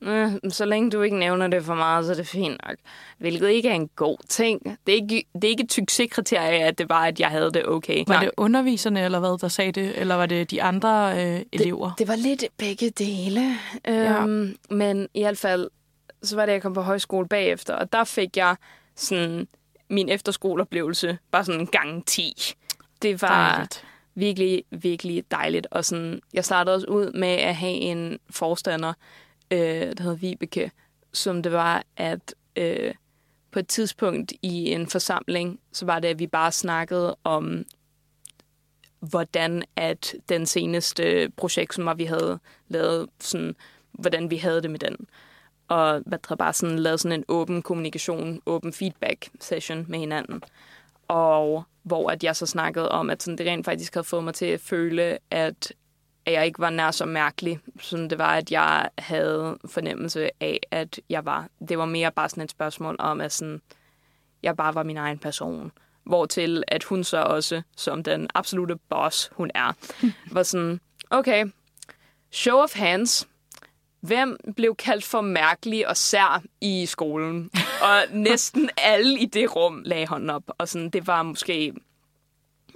Øh, så længe du ikke nævner det for meget, så er det fint nok. Hvilket ikke er en god ting. Det er ikke, det er ikke et succeskriterie, at det var, at jeg havde det okay. Var det underviserne, eller hvad, der sagde det? Eller var det de andre øh, elever? Det, det var lidt begge dele. Ja. Øhm, men i hvert fald, så var det, jeg kom på højskole bagefter, og der fik jeg sådan min efterskoleoplevelse bare sådan gang 10. Det var dejligt. virkelig, virkelig dejligt. Og sådan, jeg startede også ud med at have en forstander, øh, der hedder Vibeke, som det var, at øh, på et tidspunkt i en forsamling, så var det, at vi bare snakkede om, hvordan at den seneste projekt, som vi havde lavet, sådan, hvordan vi havde det med den. Og hvad der bare sådan lavet sådan en åben kommunikation, åben feedback session med hinanden. Og hvor at jeg så snakkede om, at sådan, det rent faktisk havde fået mig til at føle, at at jeg ikke var nær så mærkelig, som det var, at jeg havde fornemmelse af, at jeg var. Det var mere bare sådan et spørgsmål om, at sådan, jeg bare var min egen person. Hvortil at hun så også, som den absolute boss hun er, var sådan, okay, show of hands. Hvem blev kaldt for mærkelig og sær i skolen? Og næsten alle i det rum lagde hånden op. Og sådan, det var måske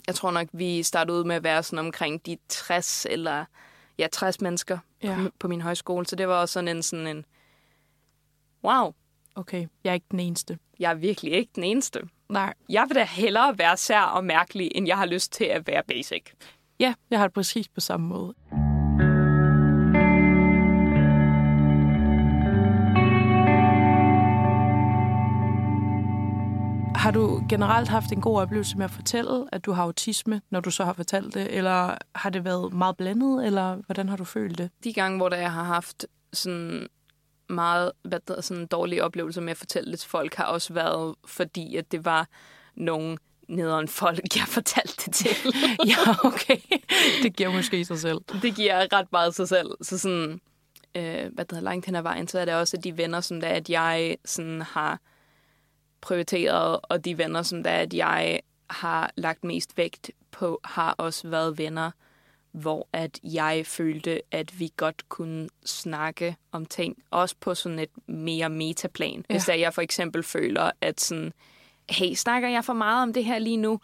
jeg tror nok, vi startede ud med at være sådan omkring de 60 eller ja, 60 mennesker ja. på, på min højskole. Så det var også sådan en, sådan en, wow. Okay, jeg er ikke den eneste. Jeg er virkelig ikke den eneste. Nej. Jeg vil da hellere være sær og mærkelig, end jeg har lyst til at være basic. Ja, jeg har det præcis på samme måde. Har du generelt haft en god oplevelse med at fortælle, at du har autisme, når du så har fortalt det? Eller har det været meget blandet, eller hvordan har du følt det? De gange, hvor jeg har haft sådan meget hvad der, sådan dårlige oplevelser med at fortælle det til folk, har også været fordi, at det var nogle nederen folk, jeg fortalte det til. ja, okay. Det giver måske sig selv. Det giver ret meget sig selv. Så sådan, øh, hvad der er langt hen ad vejen, så er det også at de venner, som der, at jeg sådan har prioriteret, og de venner, som der, at jeg har lagt mest vægt på, har også været venner, hvor at jeg følte, at vi godt kunne snakke om ting, også på sådan et mere metaplan. Ja. Hvis der jeg for eksempel føler, at sådan, hey, snakker jeg for meget om det her lige nu?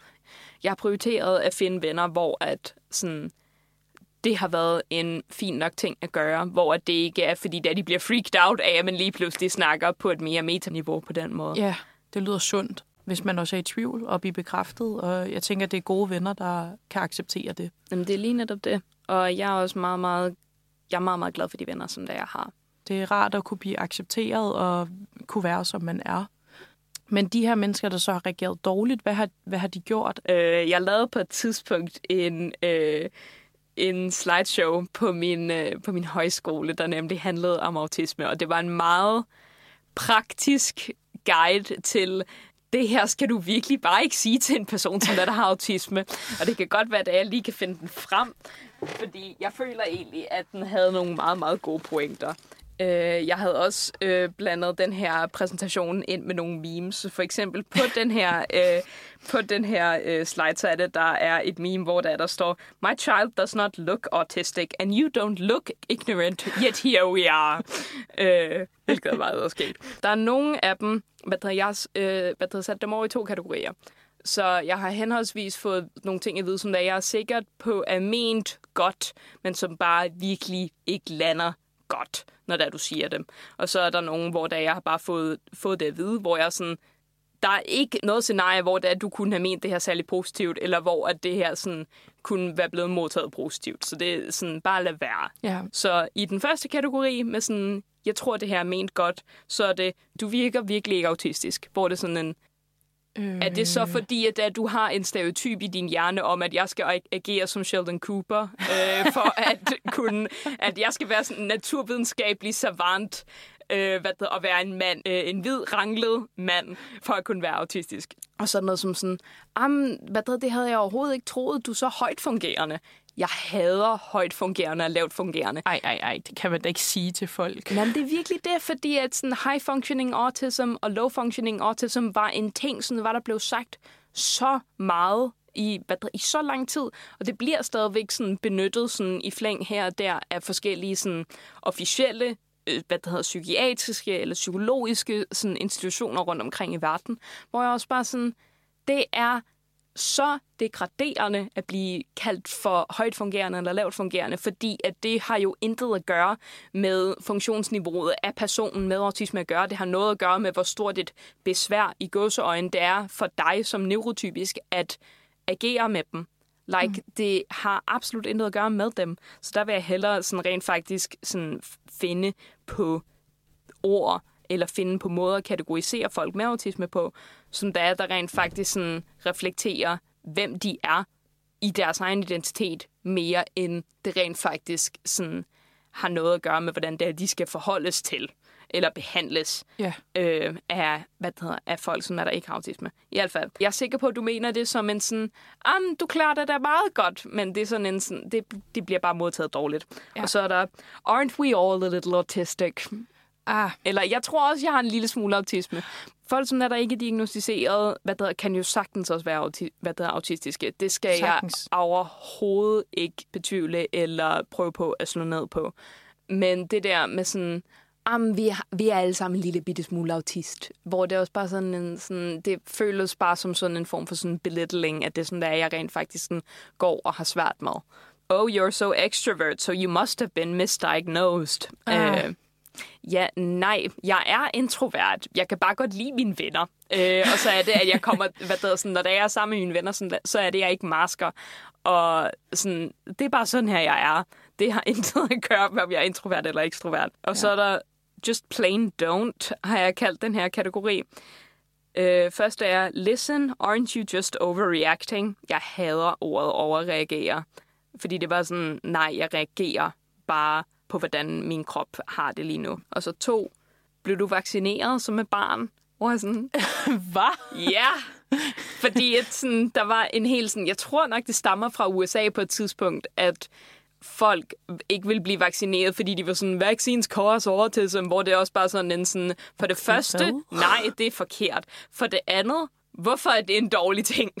Jeg har prioriteret at finde venner, hvor at sådan, det har været en fin nok ting at gøre, hvor det ikke er, fordi der de bliver freaked out af, at man lige pludselig snakker på et mere metaniveau på den måde. Ja, det lyder sundt, hvis man også er i tvivl og bliver bekræftet. Og jeg tænker, at det er gode venner, der kan acceptere det. Jamen, det er lige netop det. Og jeg er også meget, meget, jeg er meget, meget glad for de venner, som der jeg har. Det er rart at kunne blive accepteret og kunne være, som man er. Men de her mennesker, der så har reageret dårligt, hvad har, hvad har de gjort? Øh, jeg lavede på et tidspunkt en, øh, en slideshow på min, øh, på min højskole, der nemlig handlede om autisme, og det var en meget praktisk guide til, det her skal du virkelig bare ikke sige til en person, som der har autisme. Og det kan godt være, at jeg lige kan finde den frem, fordi jeg føler egentlig, at den havde nogle meget, meget gode pointer. Øh, jeg havde også øh, blandet den her præsentation ind med nogle memes. For eksempel på den her, øh, på den her øh, slide, så er det, der er et meme, hvor der, der står My child does not look autistic, and you don't look ignorant, yet here we are. øh, hvilket er meget sket. Der er nogle af dem, hvad der, jeg øh, hvad der sat dem over i to kategorier. Så jeg har henholdsvis fået nogle ting at vide, som der jeg er sikkert på er ment godt, men som bare virkelig ikke lander godt, når der du siger dem. Og så er der nogen, hvor der jeg har bare fået, fået det at vide, hvor jeg sådan, der er ikke noget scenarie, hvor det er, at du kunne have ment det her særlig positivt, eller hvor at det her sådan, kunne være blevet modtaget positivt. Så det er sådan, bare lad være. Ja. Så i den første kategori med sådan, jeg tror, det her er ment godt, så er det, du virker virkelig ikke autistisk, hvor det er sådan en, Øh... Er det så fordi, at, at du har en stereotyp i din hjerne om, at jeg skal agere som Sheldon Cooper, øh, for at kunne, at jeg skal være sådan en naturvidenskabelig savant, øh, hvad det, at være en mand, øh, en hvid, ranglet mand, for at kunne være autistisk. Og sådan noget som sådan, hvad det, det havde jeg overhovedet ikke troet, du er så højt fungerende. Jeg hader højt fungerende og lavt fungerende. Ej, ej, ej, det kan man da ikke sige til folk. Men det er virkelig det, fordi at sådan high functioning autism og low functioning autism var en ting, sådan var der blev sagt så meget i, i så lang tid, og det bliver stadigvæk sådan benyttet sådan i flæng her og der af forskellige sådan officielle øh, hvad det hedder, psykiatriske eller psykologiske sådan, institutioner rundt omkring i verden, hvor jeg også bare sådan, det er så degraderende at blive kaldt for højt fungerende eller lavt fungerende, fordi at det har jo intet at gøre med funktionsniveauet af personen med autisme at gøre. Det har noget at gøre med, hvor stort et besvær i gåseøjne det er for dig som neurotypisk at agere med dem. Like, mm. det har absolut intet at gøre med dem. Så der vil jeg hellere sådan rent faktisk sådan finde på ord, eller finde på måder at kategorisere folk med autisme på, som der er, der rent faktisk sådan reflekterer, hvem de er i deres egen identitet, mere end det rent faktisk sådan har noget at gøre med, hvordan det er, de skal forholdes til eller behandles Ja. øh, af, hvad det hedder, af folk, som er der ikke har autisme. I hvert fald. Jeg er sikker på, at du mener det som en sådan, ah, du klarer det da meget godt, men det er sådan en sådan, det, det bliver bare modtaget dårligt. Ja. Og så er der, aren't we all a little autistic? Ah, Eller jeg tror også, jeg har en lille smule autisme. Folk, som er der ikke er diagnostiseret, hvad der kan jo sagtens også være auti- hvad der er autistiske. Det skal Sagtens. jeg overhovedet ikke betvivle eller prøve på at slå ned på. Men det der med sådan, Jamen, vi, er, vi er alle sammen en lille bitte smule autist. Hvor det også bare sådan en, sådan, det føles bare som sådan en form for sådan belittling, at det er sådan, der jeg rent faktisk sådan går og har svært med. Oh, you're so extrovert, so you must have been misdiagnosed. Ah. Øh, ja, nej, jeg er introvert. Jeg kan bare godt lide mine venner. Øh, og så er det, at jeg kommer, hvad hedder, sådan, når jeg er sammen med mine venner, sådan, så er det, at jeg ikke masker. Og sådan, det er bare sådan her, jeg er. Det har intet at gøre med, om jeg er introvert eller ekstrovert. Og ja. så er der just plain don't, har jeg kaldt den her kategori. Øh, først er, listen, aren't you just overreacting? Jeg hader ordet overreagere. Fordi det var sådan, nej, jeg reagerer bare på, hvordan min krop har det lige nu. Og så to, blev du vaccineret som et barn? Hvor jeg sådan, hvad? Ja, fordi at sådan, der var en hel sådan, jeg tror nok, det stammer fra USA på et tidspunkt, at folk ikke ville blive vaccineret, fordi de var sådan, vaccines cause autism, hvor det er også bare sådan en sådan, for det første, nej, det er forkert. For det andet, hvorfor er det en dårlig ting?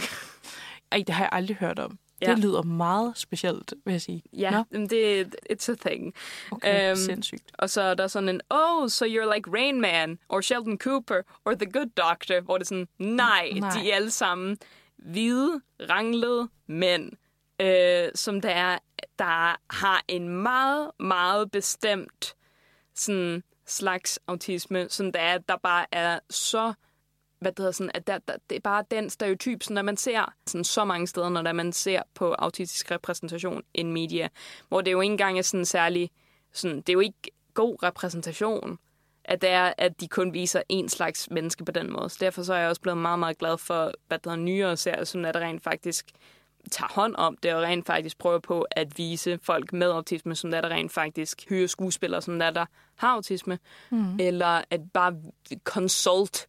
Ej, det har jeg aldrig hørt om. Ja. Det lyder meget specielt, vil jeg sige. Ja, Nå, men det it's a thing. okay, Øhm, sindssygt. Og så er der sådan en, oh, so you're like Rain Man, or Sheldon Cooper, or The Good Doctor, hvor det er sådan, nej, Nej. de er alle sammen hvide, ranglede mænd, øh, som der, er, der har en meget, meget bestemt sådan, slags autisme, som der er, der bare er så hvad det hedder, sådan, at der, der, det er bare den stereotyp, sådan, når man ser sådan, så mange steder, når der man ser på autistisk repræsentation i media, hvor det jo ikke engang er sådan særlig, sådan, det er jo ikke god repræsentation, at, det er, at de kun viser en slags menneske på den måde. Så derfor så er jeg også blevet meget, meget glad for, hvad der er nyere serier, som er der rent faktisk tager hånd om det, og rent faktisk prøver på at vise folk med autisme, som der, der rent faktisk hyrer skuespillere, som der, der har autisme, mm. eller at bare consult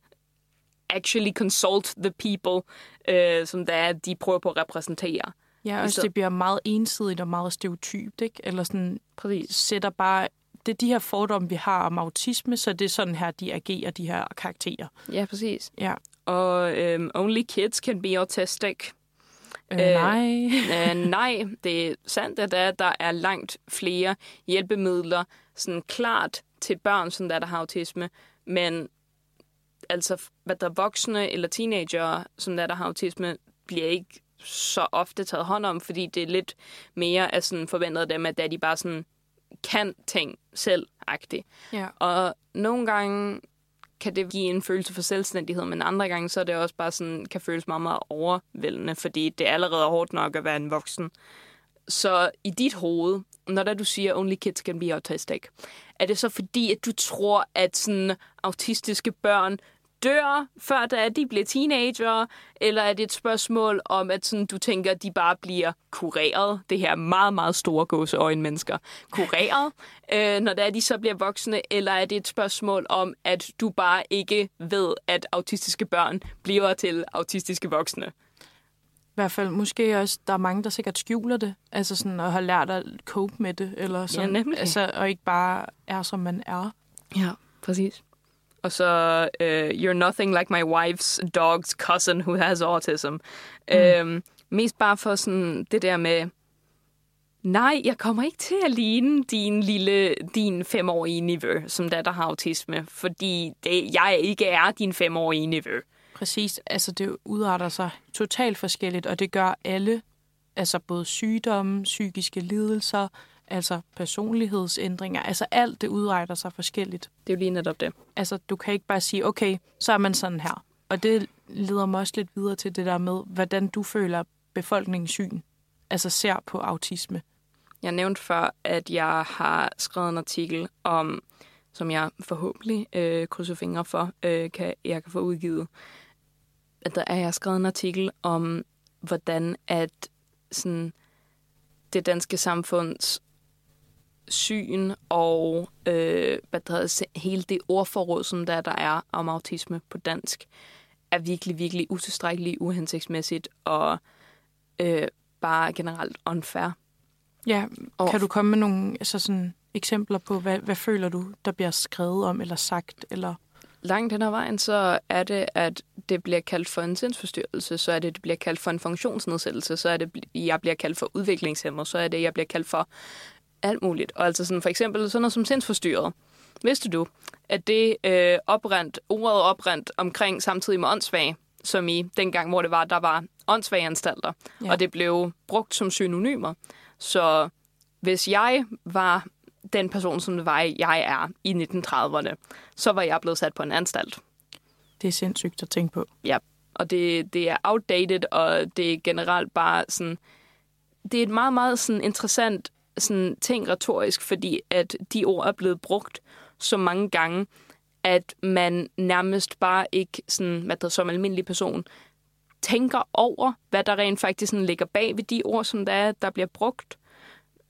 actually consult the people, øh, som der er, de prøver på at repræsentere. Ja, også så- det bliver meget ensidigt og meget stereotypt, ikke? Eller sådan, Præcis. sætter bare... Det er de her fordomme, vi har om autisme, så det er sådan her, de agerer, de her karakterer. Ja, præcis. Ja. Og øhm, only kids can be autistic. Øh, Øh, nej. øh, nej, det er sandt, at der, der er langt flere hjælpemidler sådan klart til børn, som der, der har autisme, men altså, hvad der er voksne eller teenager, som der, der har autisme, bliver ikke så ofte taget hånd om, fordi det er lidt mere af sådan forventet af dem, at de bare sådan kan ting selv-agtigt. Ja. Og nogle gange kan det give en følelse for selvstændighed, men andre gange så er det også bare sådan, kan føles meget, meget overvældende, fordi det er allerede hårdt nok at være en voksen. Så i dit hoved, når der du siger, only kids can be autistic, er det så fordi, at du tror, at sådan autistiske børn dør, før da de bliver teenager, eller er det et spørgsmål om, at sådan, du tænker, at de bare bliver kureret, det her meget, meget store gåseøjne mennesker, kureret, øh, når det er, de så bliver voksne, eller er det et spørgsmål om, at du bare ikke ved, at autistiske børn bliver til autistiske voksne? I hvert fald måske også, der er mange, der sikkert skjuler det. Altså sådan at have lært at cope med det. Eller sådan, nemlig. Altså, og ikke bare er, som man er. Ja, præcis. Og så, uh, you're nothing like my wife's dog's cousin who has autism. Mm. Øhm, mest bare for sådan det der med, Nej, jeg kommer ikke til at ligne din lille, din femårige nevø, som der, der har autisme, fordi det, jeg ikke er din femårige nevø. Præcis. Altså, det udarter sig totalt forskelligt, og det gør alle, altså både sygdomme, psykiske lidelser, altså personlighedsændringer, altså alt det udretter sig forskelligt. Det er jo lige netop det. Altså, du kan ikke bare sige, okay, så er man sådan her. Og det leder mig også lidt videre til det der med, hvordan du føler befolkningens syn, altså ser på autisme. Jeg nævnte før, at jeg har skrevet en artikel om, som jeg forhåbentlig øh, krydser fingre for, øh, kan, jeg kan få udgivet. At der er jeg skrevet en artikel om, hvordan at sådan, det danske samfunds syn og øh, hvad der hedder, hele det ordforråd, som der, der er om autisme på dansk, er virkelig, virkelig utilstrækkeligt, uhensigtsmæssigt og øh, bare generelt unfair. Ja, og kan du komme med nogle altså sådan, eksempler på, hvad, hvad føler du, der bliver skrevet om eller sagt? Eller? Langt hen ad vejen, så er det, at det bliver kaldt for en sindsforstyrrelse, så er det, det bliver kaldt for en funktionsnedsættelse, så er det, jeg bliver kaldt for udviklingshemmer, så er det, jeg bliver kaldt for alt muligt. Og altså sådan, for eksempel sådan noget som sindsforstyrret. Vidste du, at det øh, oprent, ordet oprent omkring samtidig med åndssvag, som i dengang, hvor det var, der var åndssvageanstalter, ja. og det blev brugt som synonymer. Så hvis jeg var den person, som det var, jeg er i 1930'erne, så var jeg blevet sat på en anstalt. Det er sindssygt at tænke på. Ja, og det, det er outdated, og det er generelt bare sådan... Det er et meget, meget sådan interessant sådan ting retorisk, fordi at de ord er blevet brugt så mange gange, at man nærmest bare ikke sådan, hvad der som almindelig person tænker over, hvad der rent faktisk sådan ligger bag ved de ord, som der, er, der bliver brugt.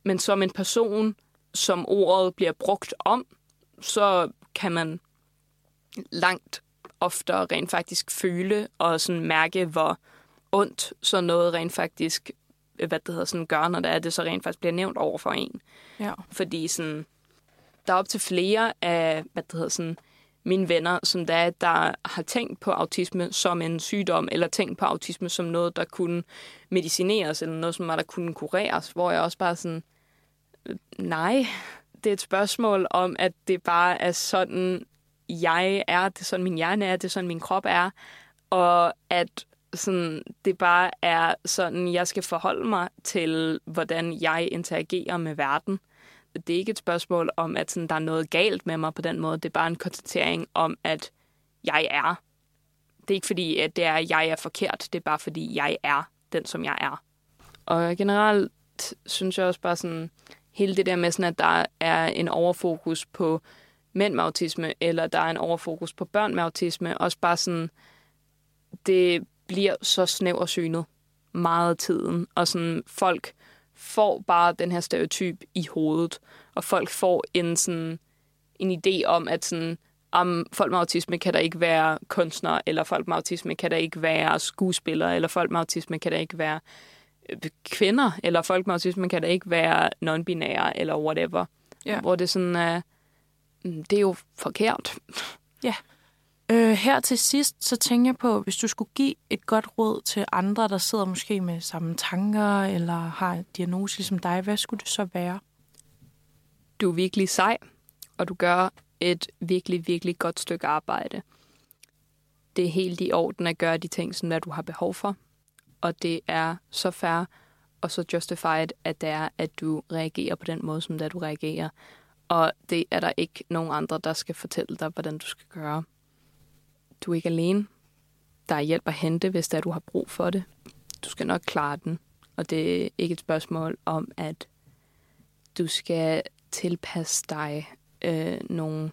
Men som en person, som ordet bliver brugt om, så kan man langt oftere rent faktisk føle og sådan mærke, hvor ondt så noget rent faktisk hvad det hedder, sådan gør, når det, er, det så rent faktisk bliver nævnt over for en. Ja. Fordi sådan, der er op til flere af, hvad det hedder, sådan, mine venner, som der, der har tænkt på autisme som en sygdom, eller tænkt på autisme som noget, der kunne medicineres, eller noget, som der kunne kureres, hvor jeg også bare sådan, nej, det er et spørgsmål om, at det bare er sådan, jeg er, det er sådan, min hjerne er, det er sådan, min krop er, og at sådan, det bare er sådan, jeg skal forholde mig til, hvordan jeg interagerer med verden. Det er ikke et spørgsmål om, at sådan, der er noget galt med mig på den måde. Det er bare en konstatering om, at jeg er. Det er ikke fordi, at det er, at jeg er forkert. Det er bare fordi, jeg er den, som jeg er. Og generelt synes jeg også bare sådan, hele det der med sådan, at der er en overfokus på mænd med autisme, eller der er en overfokus på børn med autisme, også bare sådan, det bliver så snæversynet meget af tiden, og sådan folk får bare den her stereotyp i hovedet, og folk får en sådan en idé om, at sådan, om folk med autisme kan der ikke være kunstner, eller folk med autisme kan der ikke være skuespillere, eller folk med autisme kan der ikke være øh, kvinder, eller folk med autisme kan der ikke være non-binære, eller whatever. Ja. Hvor det sådan er, mm, det er jo forkert. Ja. Øh, her til sidst, så tænker jeg på, hvis du skulle give et godt råd til andre, der sidder måske med samme tanker, eller har en diagnose ligesom dig, hvad skulle det så være? Du er virkelig sej, og du gør et virkelig, virkelig godt stykke arbejde. Det er helt i orden at gøre de ting, som du har behov for, og det er så fair og så justified, at det er, at du reagerer på den måde, som der du reagerer. Og det er der ikke nogen andre, der skal fortælle dig, hvordan du skal gøre. Du er ikke alene. Der er hjælp at hente, hvis der du har brug for det. Du skal nok klare den. Og det er ikke et spørgsmål om, at du skal tilpasse dig øh, nogle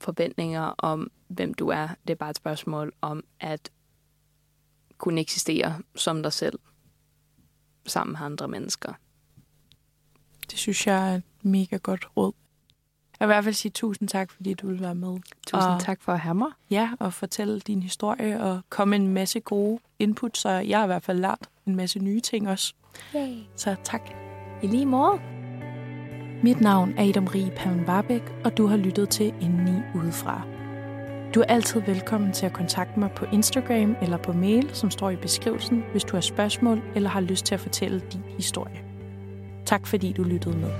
forventninger om, hvem du er. Det er bare et spørgsmål om at kunne eksistere som dig selv sammen med andre mennesker. Det synes jeg er et mega godt råd. Jeg vil i hvert fald sige tusind tak, fordi du vil være med. Tusind og, tak for at have mig. Ja, og fortælle din historie og komme en masse gode input, så jeg har i hvert fald lært en masse nye ting også. Yay. Så tak. I lige måde. Mit navn er Idam Rie Palm Barbæk, og du har lyttet til Indeni Udefra. Du er altid velkommen til at kontakte mig på Instagram eller på mail, som står i beskrivelsen, hvis du har spørgsmål eller har lyst til at fortælle din historie. Tak fordi du lyttede med.